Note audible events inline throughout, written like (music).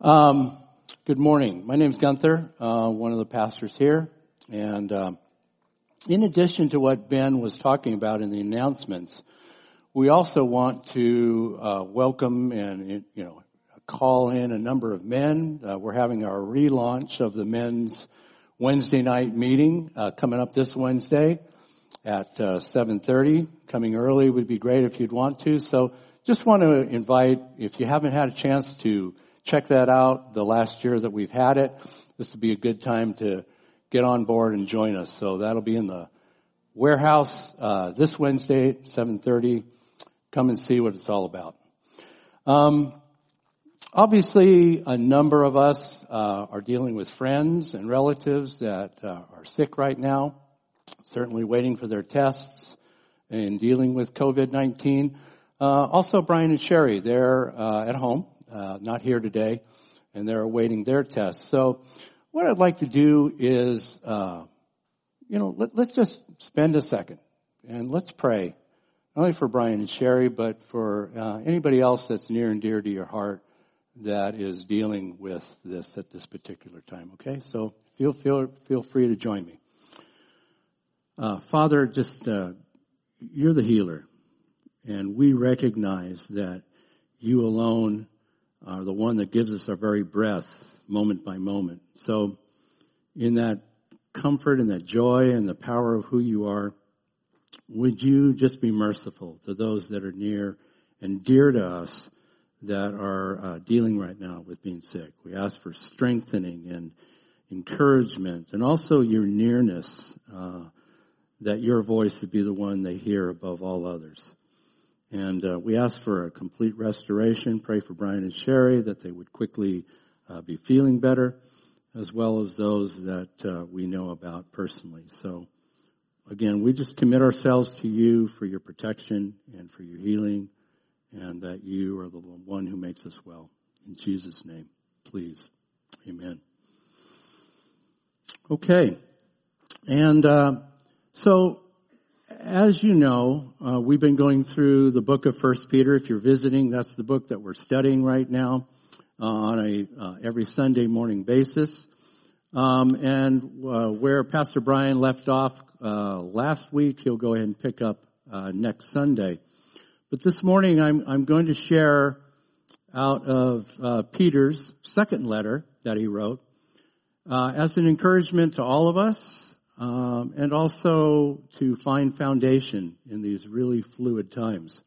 Um, good morning. My name is Gunther, uh, one of the pastors here. And um, in addition to what Ben was talking about in the announcements, we also want to uh, welcome and you know call in a number of men. Uh, we're having our relaunch of the men's Wednesday night meeting uh, coming up this Wednesday at 7:30. Uh, coming early would be great if you'd want to. So just want to invite if you haven't had a chance to check that out the last year that we've had it. This would be a good time to get on board and join us. So that'll be in the warehouse uh, this Wednesday, 7:30. Come and see what it's all about. Um, obviously, a number of us uh, are dealing with friends and relatives that uh, are sick right now. Certainly waiting for their tests and dealing with COVID-19. Uh, also, Brian and Sherry, they're uh, at home uh, not here today, and they're awaiting their test. So, what I'd like to do is, uh, you know, let, let's just spend a second and let's pray, not only for Brian and Sherry, but for uh, anybody else that's near and dear to your heart that is dealing with this at this particular time. Okay, so feel feel feel free to join me. Uh, Father, just uh, you're the healer, and we recognize that you alone are the one that gives us our very breath moment by moment. So in that comfort and that joy and the power of who you are, would you just be merciful to those that are near and dear to us that are uh, dealing right now with being sick? We ask for strengthening and encouragement and also your nearness, uh, that your voice would be the one they hear above all others. And uh, we ask for a complete restoration. Pray for Brian and Sherry that they would quickly uh, be feeling better, as well as those that uh, we know about personally. So, again, we just commit ourselves to you for your protection and for your healing, and that you are the one who makes us well. In Jesus' name, please. Amen. Okay. And uh, so as you know, uh, we've been going through the book of First Peter. If you're visiting, that's the book that we're studying right now uh, on a uh, every Sunday morning basis. Um, and uh, where Pastor Brian left off uh, last week, he'll go ahead and pick up uh, next Sunday. But this morning, I'm I'm going to share out of Peter's second letter that he wrote as an encouragement to all of us um, and also to find foundation in these really fluid times.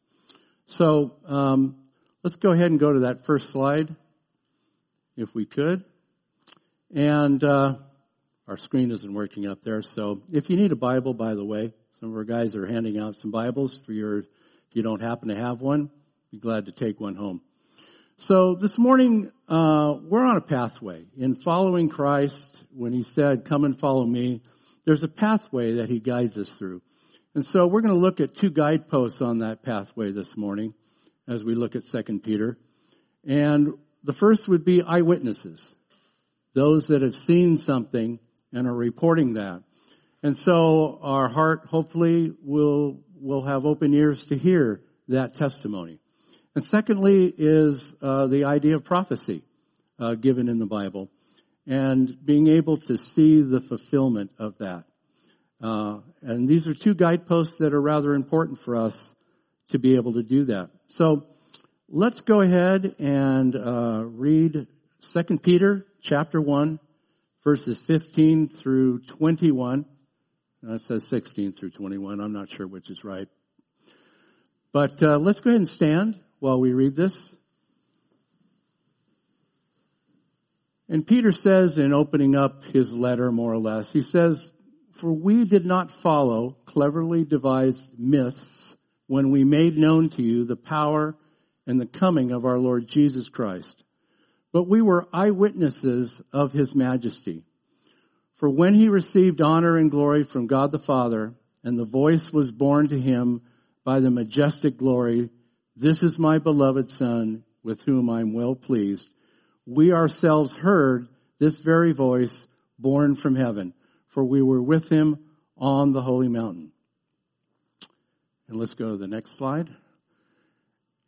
So um, let's go ahead and go to that first slide, if we could. And uh, our screen isn't working up there, so if you need a Bible, by the way, some of our guys are handing out some Bibles for your. If you don't happen to have one, be glad to take one home. So this morning, uh, we're on a pathway in following Christ. When He said, "Come and follow me," there's a pathway that he guides us through. And so we're going to look at two guideposts on that pathway this morning as we look at 2 Peter. And the first would be eyewitnesses. Those that have seen something and are reporting that. And so our heart hopefully will, will have open ears to hear that testimony. And secondly is uh, the idea of prophecy uh, given in the Bible and being able to see the fulfillment of that. Uh, and these are two guideposts that are rather important for us to be able to do that. So let's go ahead and uh, read 2 Peter chapter 1, verses 15 through 21. Uh, it says 16 through 21. I'm not sure which is right. But uh, let's go ahead and stand while we read this. And Peter says in opening up his letter more or less, he says, for we did not follow cleverly devised myths when we made known to you the power and the coming of our Lord Jesus Christ, but we were eyewitnesses of his majesty. For when he received honor and glory from God the Father, and the voice was borne to him by the majestic glory, this is my beloved son with whom I am well pleased we ourselves heard this very voice borne from heaven, for we were with him on the holy mountain. And let's go to the next slide.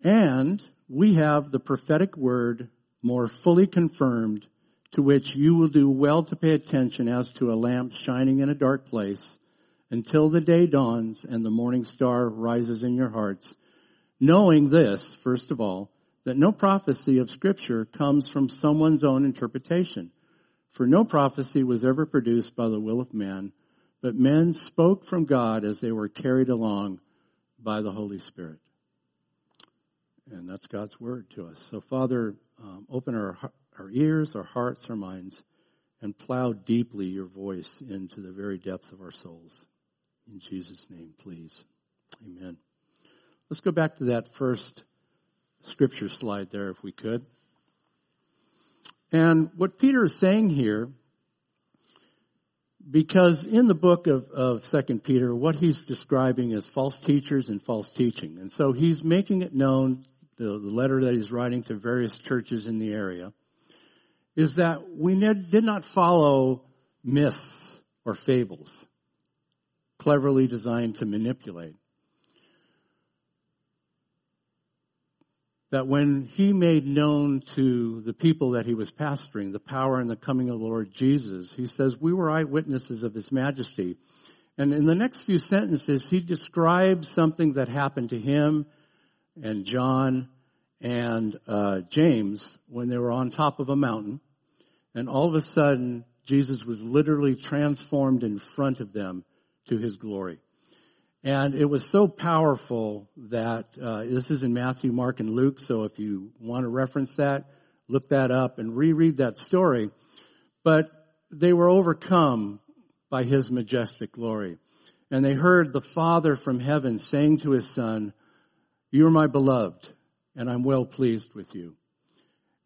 And we have the prophetic word more fully confirmed, to which you will do well to pay attention as to a lamp shining in a dark place until the day dawns and the morning star rises in your hearts, knowing this, first of all, that no prophecy of scripture comes from someone's own interpretation. For no prophecy was ever produced by the will of man, but men spoke from God as they were carried along by the Holy Spirit. And that's God's word to us. So Father, um, open our, our ears, our hearts, our minds, and plow deeply your voice into the very depths of our souls. In Jesus' name, please. Amen. Let's go back to that first scripture slide there, if we could. And what Peter is saying here, because in the book of, of 2 Peter, what he's describing is false teachers and false teaching. And so he's making it known, the, the letter that he's writing to various churches in the area, is that we did not follow myths or fables cleverly designed to manipulate. That when he made known to the people that he was pastoring the power and the coming of the Lord Jesus, he says, we were eyewitnesses of his majesty. And in the next few sentences, he describes something that happened to him and John and uh, James when they were on top of a mountain. And all of a sudden, Jesus was literally transformed in front of them to his glory. And it was so powerful that uh, this is in Matthew, Mark, and Luke. So if you want to reference that, look that up and reread that story. But they were overcome by his majestic glory. And they heard the Father from heaven saying to his Son, You are my beloved, and I'm well pleased with you.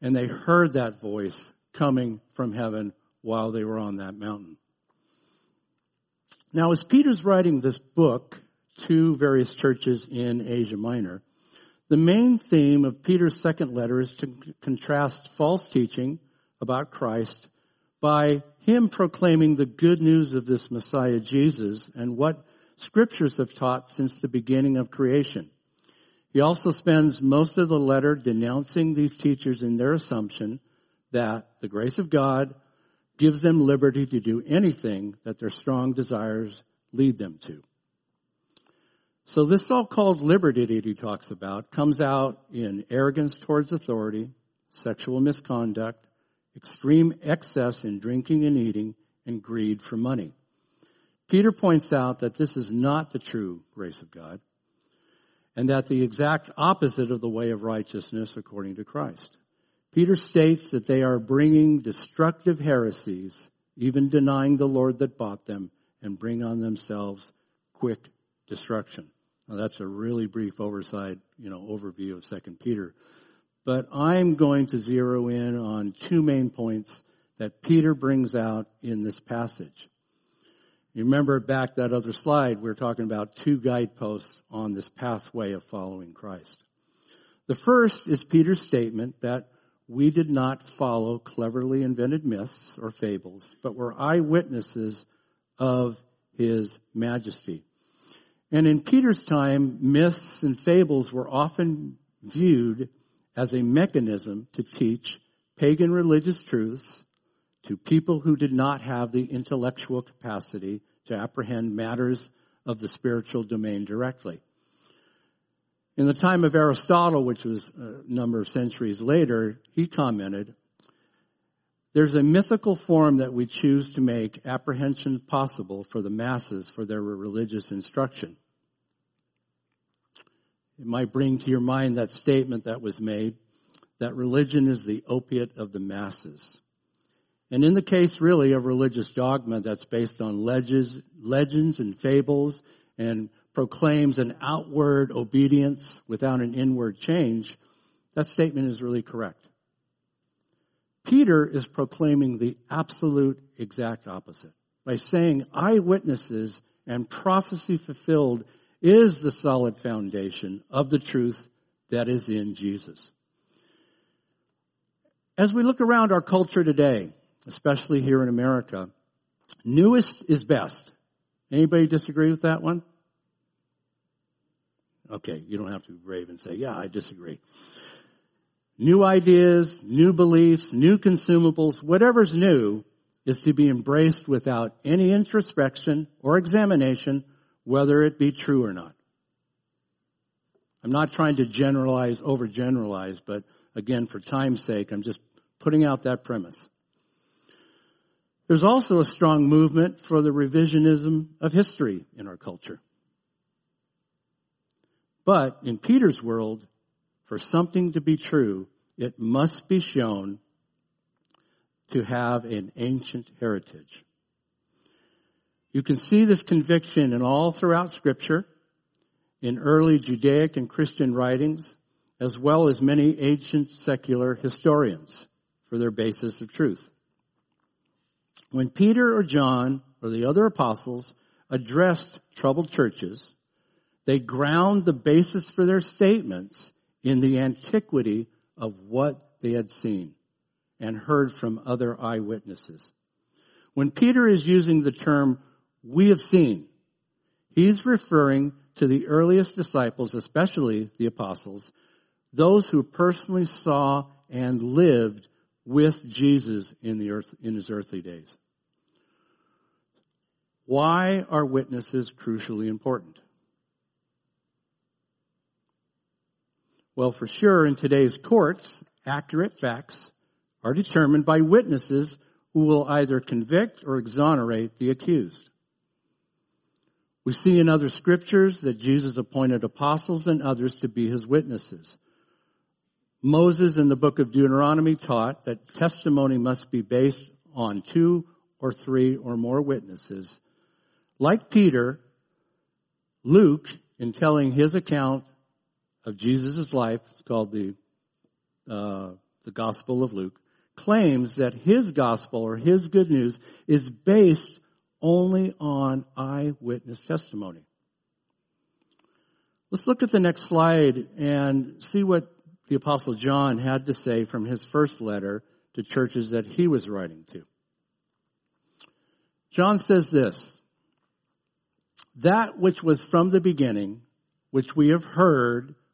And they heard that voice coming from heaven while they were on that mountain. Now, as Peter's writing this book, to various churches in Asia Minor. The main theme of Peter's second letter is to contrast false teaching about Christ by him proclaiming the good news of this Messiah Jesus and what scriptures have taught since the beginning of creation. He also spends most of the letter denouncing these teachers in their assumption that the grace of God gives them liberty to do anything that their strong desires lead them to. So this so-called liberty that he talks about comes out in arrogance towards authority, sexual misconduct, extreme excess in drinking and eating, and greed for money. Peter points out that this is not the true grace of God, and that the exact opposite of the way of righteousness according to Christ. Peter states that they are bringing destructive heresies, even denying the Lord that bought them, and bring on themselves quick destruction. Now that's a really brief oversight, you know, overview of Second Peter. But I'm going to zero in on two main points that Peter brings out in this passage. You remember back that other slide, we are talking about two guideposts on this pathway of following Christ. The first is Peter's statement that we did not follow cleverly invented myths or fables, but were eyewitnesses of his majesty. And in Peter's time, myths and fables were often viewed as a mechanism to teach pagan religious truths to people who did not have the intellectual capacity to apprehend matters of the spiritual domain directly. In the time of Aristotle, which was a number of centuries later, he commented, there's a mythical form that we choose to make apprehension possible for the masses for their religious instruction. It might bring to your mind that statement that was made that religion is the opiate of the masses. And in the case really of religious dogma that's based on legends, legends and fables and proclaims an outward obedience without an inward change, that statement is really correct. Peter is proclaiming the absolute exact opposite by saying eyewitnesses and prophecy fulfilled is the solid foundation of the truth that is in Jesus. As we look around our culture today, especially here in America, newest is best. Anybody disagree with that one? Okay, you don't have to be brave and say, yeah, I disagree. New ideas, new beliefs, new consumables, whatever's new is to be embraced without any introspection or examination, whether it be true or not. I'm not trying to generalize, overgeneralize, but again, for time's sake, I'm just putting out that premise. There's also a strong movement for the revisionism of history in our culture. But in Peter's world, for something to be true, it must be shown to have an ancient heritage. You can see this conviction in all throughout scripture, in early Judaic and Christian writings, as well as many ancient secular historians for their basis of truth. When Peter or John or the other apostles addressed troubled churches, they ground the basis for their statements in the antiquity of what they had seen and heard from other eyewitnesses. When Peter is using the term, we have seen, he's referring to the earliest disciples, especially the apostles, those who personally saw and lived with Jesus in the earth, in his earthly days. Why are witnesses crucially important? Well, for sure, in today's courts, accurate facts are determined by witnesses who will either convict or exonerate the accused. We see in other scriptures that Jesus appointed apostles and others to be his witnesses. Moses in the book of Deuteronomy taught that testimony must be based on two or three or more witnesses. Like Peter, Luke, in telling his account of Jesus' life, it's called the, uh, the Gospel of Luke, claims that his gospel or his good news is based only on eyewitness testimony. Let's look at the next slide and see what the apostle John had to say from his first letter to churches that he was writing to. John says this, that which was from the beginning, which we have heard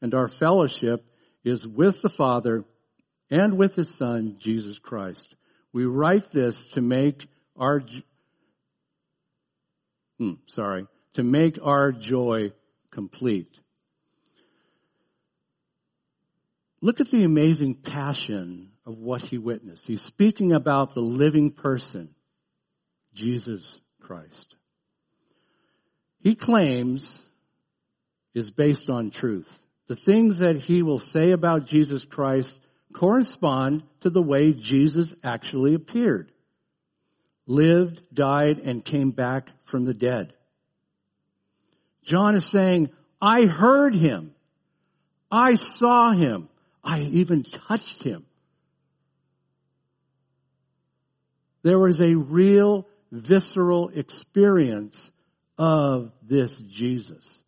and our fellowship is with the Father and with His Son, Jesus Christ. We write this to make our, hmm, sorry, to make our joy complete. Look at the amazing passion of what he witnessed. He's speaking about the living person, Jesus Christ. He claims is based on truth the things that he will say about Jesus Christ correspond to the way Jesus actually appeared, lived, died, and came back from the dead. John is saying, I heard him. I saw him. I even touched him. There was a real visceral experience of this Jesus.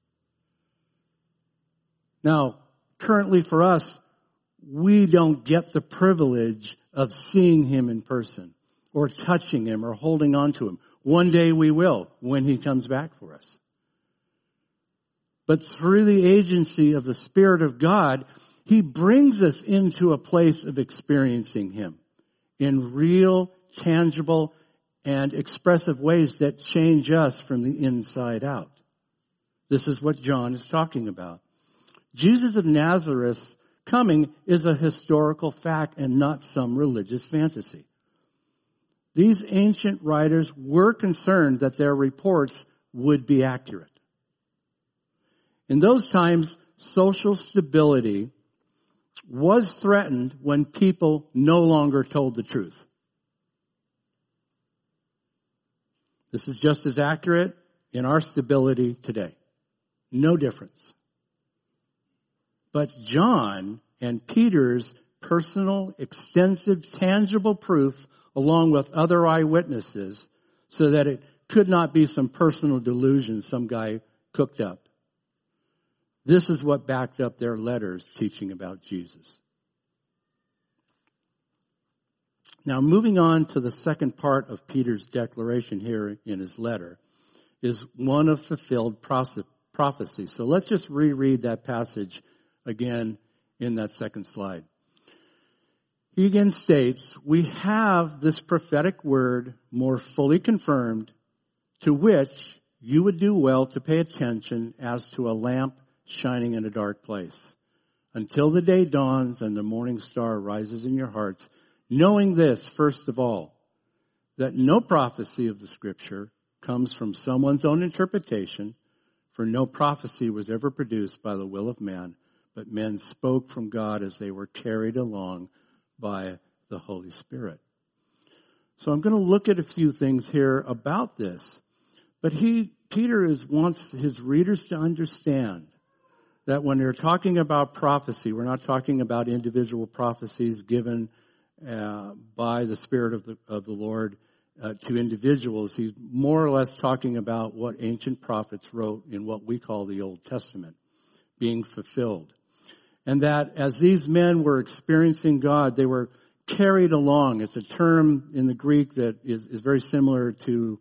Now, currently for us, we don't get the privilege of seeing him in person or touching him or holding on to him. One day we will when he comes back for us. But through the agency of the Spirit of God, he brings us into a place of experiencing him in real, tangible, and expressive ways that change us from the inside out. This is what John is talking about. Jesus of Nazareth's coming is a historical fact and not some religious fantasy. These ancient writers were concerned that their reports would be accurate. In those times, social stability was threatened when people no longer told the truth. This is just as accurate in our stability today. No difference. But John and Peter's personal, extensive, tangible proof along with other eyewitnesses so that it could not be some personal delusion some guy cooked up. This is what backed up their letters teaching about Jesus. Now, moving on to the second part of Peter's declaration here in his letter is one of fulfilled prophecy. So let's just reread that passage again in that second slide. He again states, we have this prophetic word more fully confirmed to which you would do well to pay attention as to a lamp shining in a dark place until the day dawns and the morning star rises in your hearts, knowing this, first of all, that no prophecy of the scripture comes from someone's own interpretation, for no prophecy was ever produced by the will of man, but men spoke from God as they were carried along by the Holy Spirit. So I'm going to look at a few things here about this. But he, Peter is, wants his readers to understand that when they're talking about prophecy, we're not talking about individual prophecies given uh, by the Spirit of the, of the Lord uh, to individuals. He's more or less talking about what ancient prophets wrote in what we call the Old Testament being fulfilled. And that as these men were experiencing God, they were carried along. It's a term in the Greek that is, is very similar to,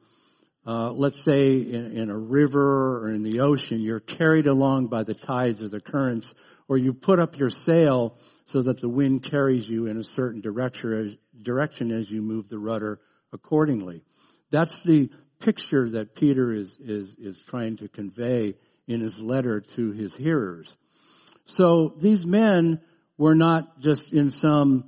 uh, let's say, in, in, a river or in the ocean, you're carried along by the tides or the currents, or you put up your sail so that the wind carries you in a certain direction as, direction as you move the rudder accordingly. That's the picture that Peter is, is, is trying to convey in his letter to his hearers. So these men were not just in some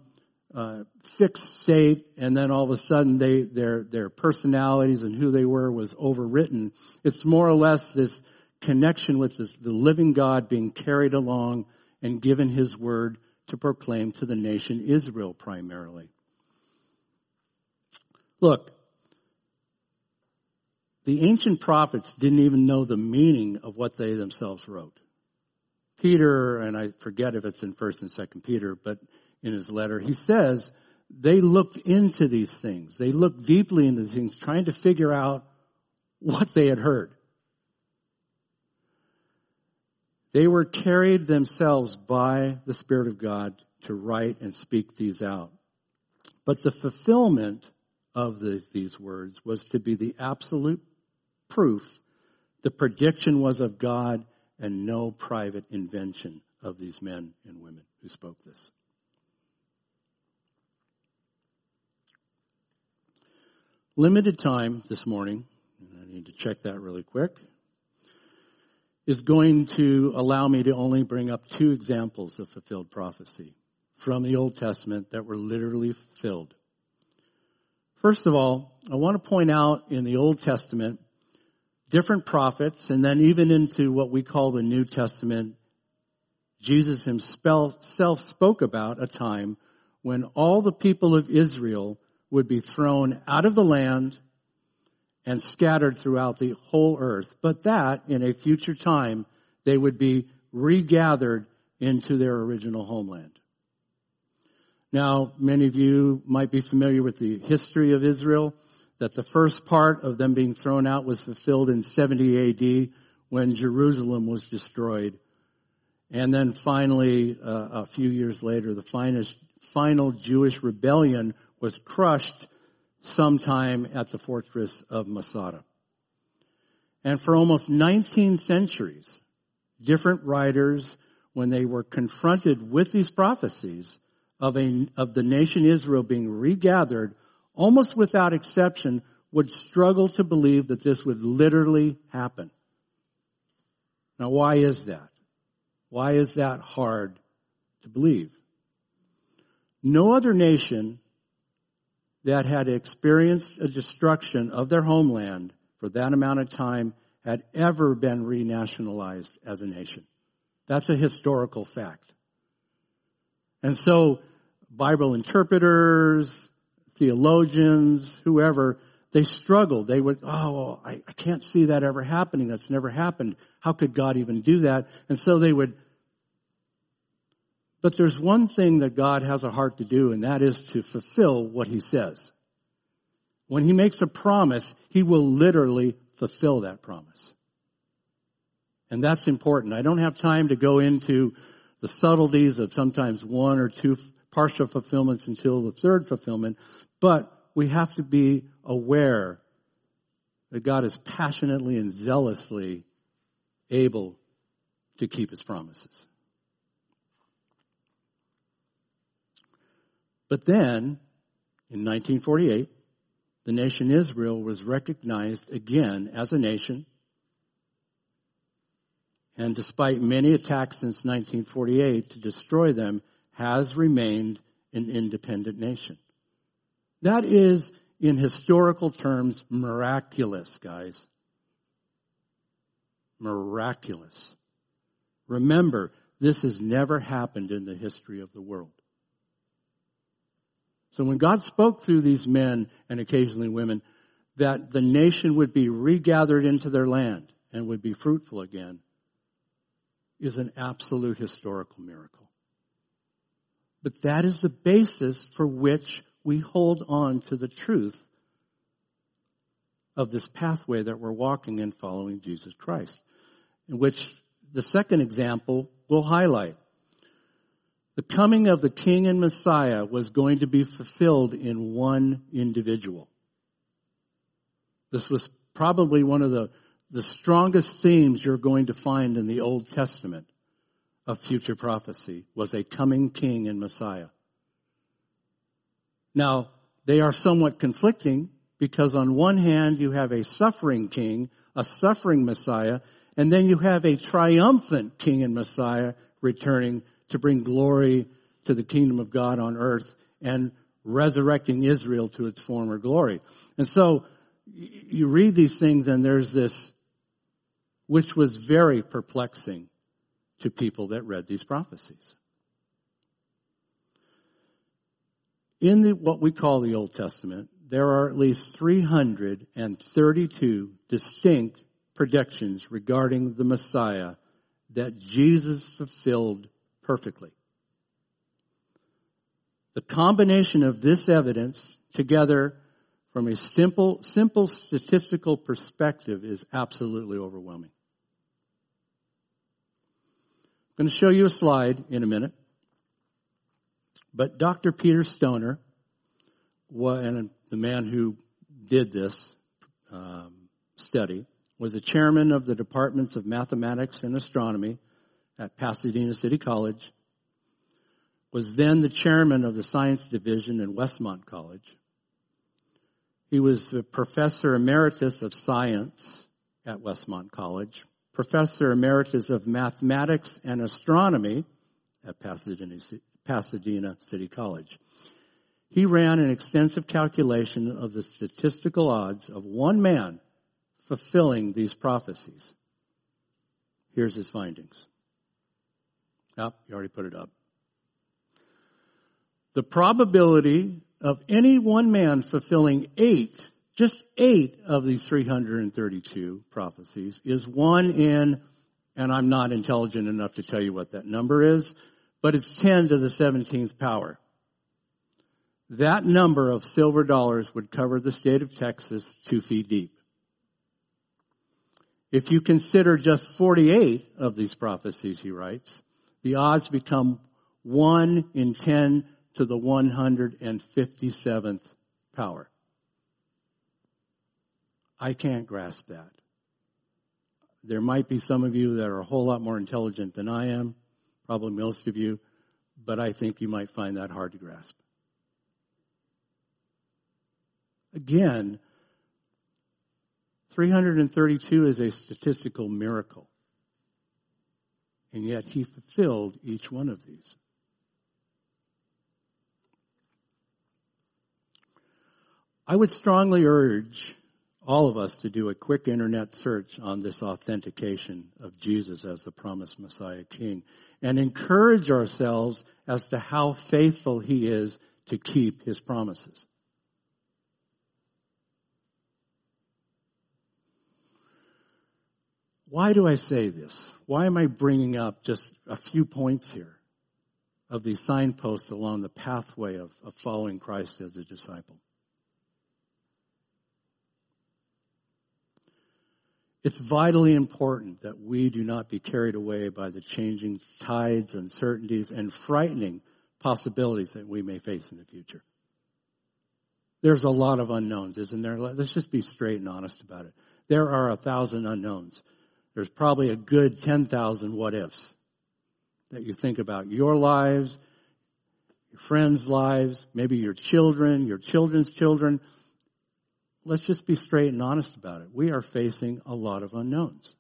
uh, fixed state, and then all of a sudden they their their personalities and who they were was overwritten. It's more or less this connection with this, the living God being carried along and given His word to proclaim to the nation Israel primarily. Look, the ancient prophets didn't even know the meaning of what they themselves wrote. Peter, and I forget if it's in 1st and 2nd Peter, but in his letter, he says they looked into these things. They looked deeply into these things, trying to figure out what they had heard. They were carried themselves by the Spirit of God to write and speak these out. But the fulfillment of these, these words was to be the absolute proof the prediction was of God and no private invention of these men and women who spoke this. Limited time this morning, and I need to check that really quick, is going to allow me to only bring up two examples of fulfilled prophecy from the Old Testament that were literally fulfilled. First of all, I want to point out in the Old Testament different prophets, and then even into what we call the New Testament, Jesus himself spoke about a time when all the people of Israel would be thrown out of the land and scattered throughout the whole earth, but that in a future time they would be regathered into their original homeland. Now, many of you might be familiar with the history of Israel that the first part of them being thrown out was fulfilled in 70 AD when Jerusalem was destroyed. And then finally, uh, a few years later, the finest, final Jewish rebellion was crushed sometime at the fortress of Masada. And for almost 19 centuries, different writers, when they were confronted with these prophecies of, a, of the nation Israel being regathered, almost without exception, would struggle to believe that this would literally happen. Now, why is that? Why is that hard to believe? No other nation that had experienced a destruction of their homeland for that amount of time had ever been renationalized as a nation. That's a historical fact. And so, Bible interpreters, theologians, whoever, they struggled. They would, oh, I, I can't see that ever happening. That's never happened. How could God even do that? And so they would But there's one thing that God has a heart to do, and that is to fulfill what he says. When he makes a promise, he will literally fulfill that promise. And that's important. I don't have time to go into the subtleties of sometimes one or two partial fulfillments until the third fulfillment, but we have to be aware that God is passionately and zealously able to keep his promises. But then, in 1948, the nation Israel was recognized again as a nation. And despite many attacks since 1948 to destroy them, has remained an independent nation. That is, in historical terms, miraculous, guys. Miraculous. Remember, this has never happened in the history of the world. So when God spoke through these men and occasionally women that the nation would be regathered into their land and would be fruitful again is an absolute historical miracle. But that is the basis for which we hold on to the truth of this pathway that we're walking in following Jesus Christ. In which the second example will highlight. The coming of the King and Messiah was going to be fulfilled in one individual. This was probably one of the, the strongest themes you're going to find in the Old Testament of future prophecy was a coming King and Messiah. Now, they are somewhat conflicting because on one hand you have a suffering king, a suffering Messiah, and then you have a triumphant king and Messiah returning to bring glory to the kingdom of God on earth and resurrecting Israel to its former glory. And so you read these things and there's this, which was very perplexing to people that read these prophecies. In the, what we call the Old Testament, there are at least 332 distinct predictions regarding the Messiah that Jesus fulfilled perfectly. The combination of this evidence together from a simple, simple statistical perspective is absolutely overwhelming. I'm going to show you a slide in a minute. But Dr. Peter Stoner, and the man who did this um, study, was the chairman of the departments of mathematics and astronomy at Pasadena City College, was then the chairman of the science division in Westmont College. He was the professor emeritus of science at Westmont College, professor emeritus of mathematics and astronomy at Pasadena, Pasadena City College. He ran an extensive calculation of the statistical odds of one man fulfilling these prophecies. Here's his findings. Oh, you already put it up. The probability of any one man fulfilling eight, just eight of these 332 prophecies is one in, and I'm not intelligent enough to tell you what that number is, but it's 10 to the 17th power. That number of silver dollars would cover the state of Texas two feet deep. If you consider just 48 of these prophecies, he writes, the odds become 1 in 10 to the 157th power. I can't grasp that. There might be some of you that are a whole lot more intelligent than I am, probably most of you, but I think you might find that hard to grasp. Again, 332 is a statistical miracle. And yet he fulfilled each one of these. I would strongly urge all of us to do a quick internet search on this authentication of Jesus as the promised Messiah King and encourage ourselves as to how faithful he is to keep his promises. Why do I say this? Why am I bringing up just a few points here of these signposts along the pathway of, of following Christ as a disciple. It's vitally important that we do not be carried away by the changing tides, uncertainties, and frightening possibilities that we may face in the future. There's a lot of unknowns, isn't there? Let's just be straight and honest about it. There are a thousand unknowns. There's probably a good 10,000 what ifs that you think about your lives, your friends' lives, maybe your children, your children's children let's just be straight and honest about it. We are facing a lot of unknowns.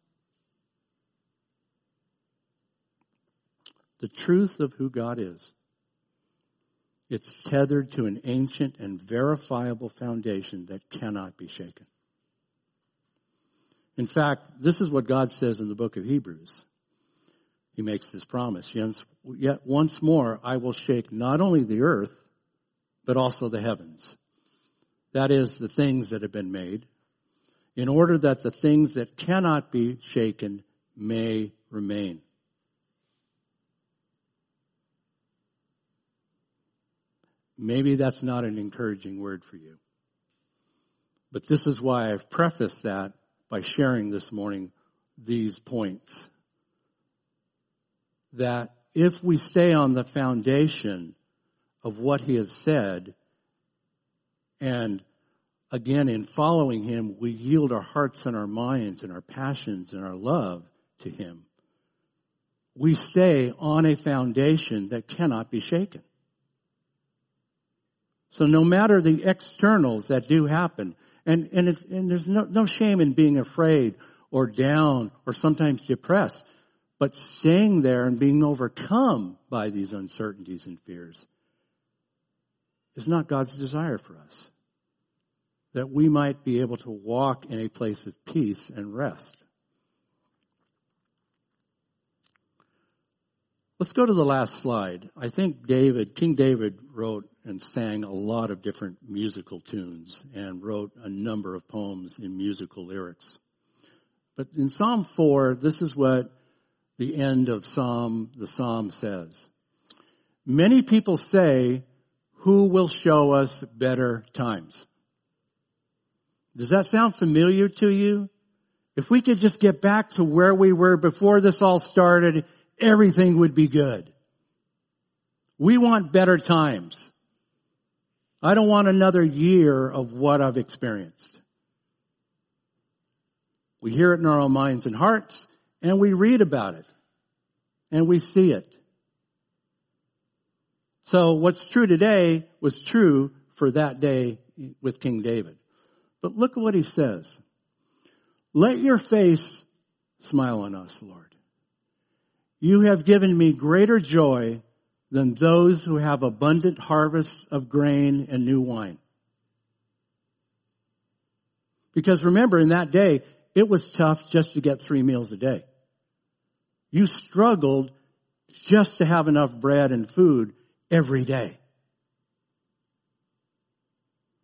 The truth of who God is. It's tethered to an ancient and verifiable foundation that cannot be shaken. In fact, this is what God says in the book of Hebrews. He makes this promise. Yet once more I will shake not only the earth, but also the heavens that is, the things that have been made, in order that the things that cannot be shaken may remain. Maybe that's not an encouraging word for you. But this is why I've prefaced that by sharing this morning these points. That if we stay on the foundation of what he has said, and again, in following Him, we yield our hearts and our minds and our passions and our love to Him. We stay on a foundation that cannot be shaken. So no matter the externals that do happen, and, and, and there's no, no shame in being afraid or down or sometimes depressed, but staying there and being overcome by these uncertainties and fears is not God's desire for us that we might be able to walk in a place of peace and rest. Let's go to the last slide. I think David, King David wrote and sang a lot of different musical tunes and wrote a number of poems in musical lyrics. But in Psalm 4, this is what the end of Psalm, the Psalm says. Many people say, who will show us better times? Does that sound familiar to you? If we could just get back to where we were before this all started, everything would be good. We want better times. I don't want another year of what I've experienced. We hear it in our own minds and hearts, and we read about it, and we see it. So what's true today was true for that day with King David. But look at what he says. Let your face smile on us, Lord. You have given me greater joy than those who have abundant harvests of grain and new wine. Because remember, in that day, it was tough just to get three meals a day. You struggled just to have enough bread and food every day.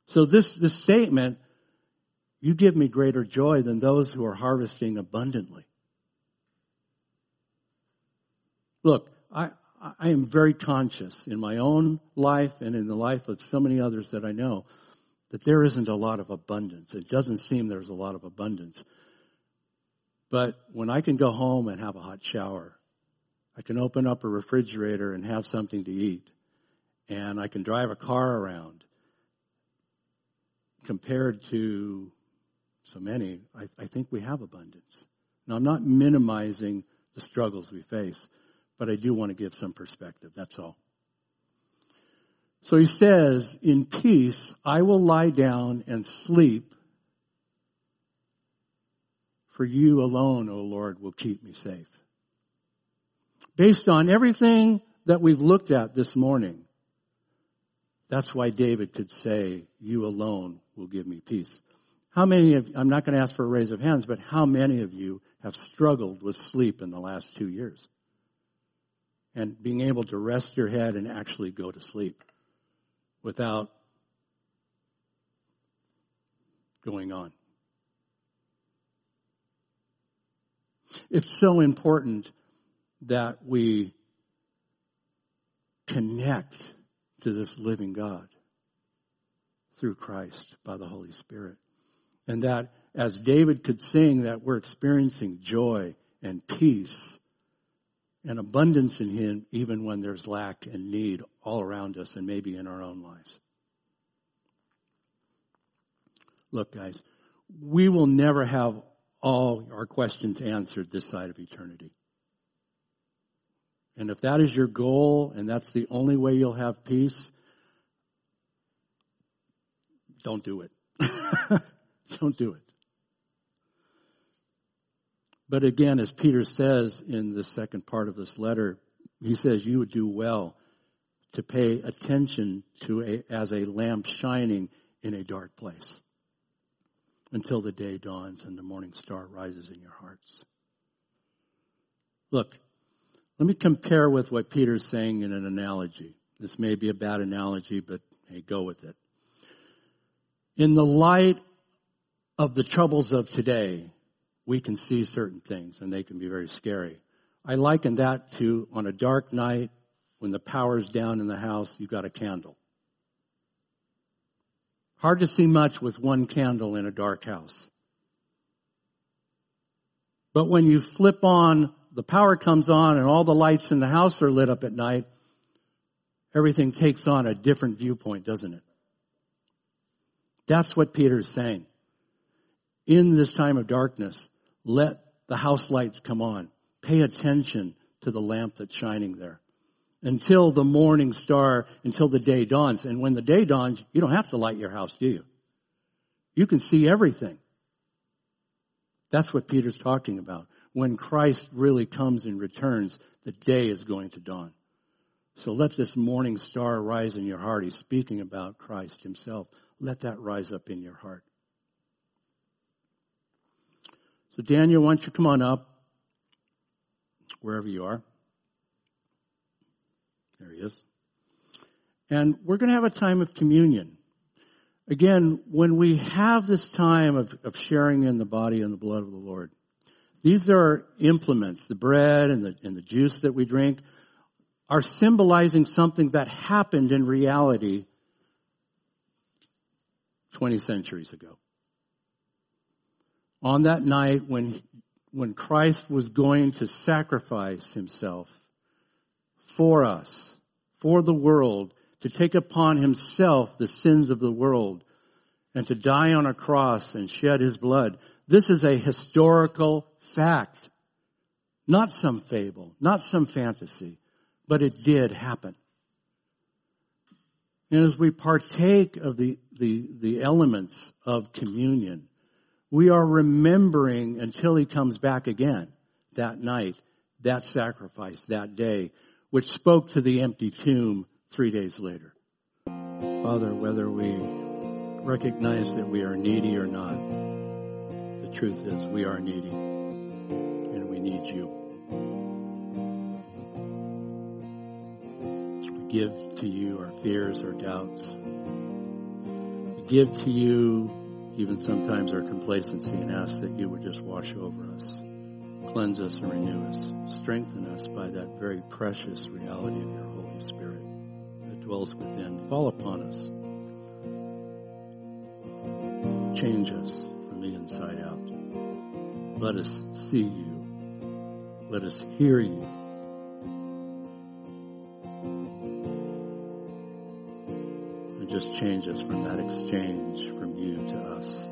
So this, this statement you give me greater joy than those who are harvesting abundantly. Look, I, I am very conscious in my own life and in the life of so many others that I know that there isn't a lot of abundance. It doesn't seem there's a lot of abundance. But when I can go home and have a hot shower, I can open up a refrigerator and have something to eat, and I can drive a car around compared to so many, I, I think we have abundance. Now, I'm not minimizing the struggles we face, but I do want to give some perspective. That's all. So he says, in peace, I will lie down and sleep. For you alone, O Lord, will keep me safe. Based on everything that we've looked at this morning, that's why David could say, you alone will give me peace. How many of, I'm not going to ask for a raise of hands, but how many of you have struggled with sleep in the last two years? And being able to rest your head and actually go to sleep without going on. It's so important that we connect to this living God through Christ by the Holy Spirit. And that as David could sing that we're experiencing joy and peace and abundance in Him even when there's lack and need all around us and maybe in our own lives. Look guys, we will never have all our questions answered this side of eternity. And if that is your goal and that's the only way you'll have peace, don't do it. (laughs) (laughs) don't do it. But again, as Peter says in the second part of this letter, he says you would do well to pay attention to a, as a lamp shining in a dark place until the day dawns and the morning star rises in your hearts. Look, let me compare with what Peter's saying in an analogy. This may be a bad analogy, but hey, go with it. In the light of the troubles of today, we can see certain things and they can be very scary. I liken that to on a dark night when the power's down in the house, you've got a candle. Hard to see much with one candle in a dark house. But when you flip on, the power comes on and all the lights in the house are lit up at night, everything takes on a different viewpoint, doesn't it? That's what Peter's saying. In this time of darkness, let the house lights come on. Pay attention to the lamp that's shining there until the morning star, until the day dawns. And when the day dawns, you don't have to light your house, do you? You can see everything. That's what Peter's talking about. When Christ really comes and returns, the day is going to dawn. So let this morning star rise in your heart. He's speaking about Christ himself. Let that rise up in your heart. So Daniel, why don't you come on up, wherever you are. There he is. And we're going to have a time of communion. Again, when we have this time of, of sharing in the body and the blood of the Lord, these are implements, the bread and the, and the juice that we drink are symbolizing something that happened in reality 20 centuries ago. On that night when, when Christ was going to sacrifice himself for us, for the world, to take upon himself the sins of the world and to die on a cross and shed his blood. This is a historical fact. Not some fable, not some fantasy, but it did happen. And as we partake of the, the, the elements of communion, we are remembering until he comes back again that night, that sacrifice, that day, which spoke to the empty tomb three days later. Father, whether we recognize that we are needy or not, the truth is we are needy and we need you. We give to you our fears, our doubts. We give to you even sometimes our complacency and ask that you would just wash over us, cleanse us and renew us, strengthen us by that very precious reality of your Holy Spirit that dwells within. Fall upon us. Change us from the inside out. Let us see you. Let us hear you. And just change us from that exchange to us.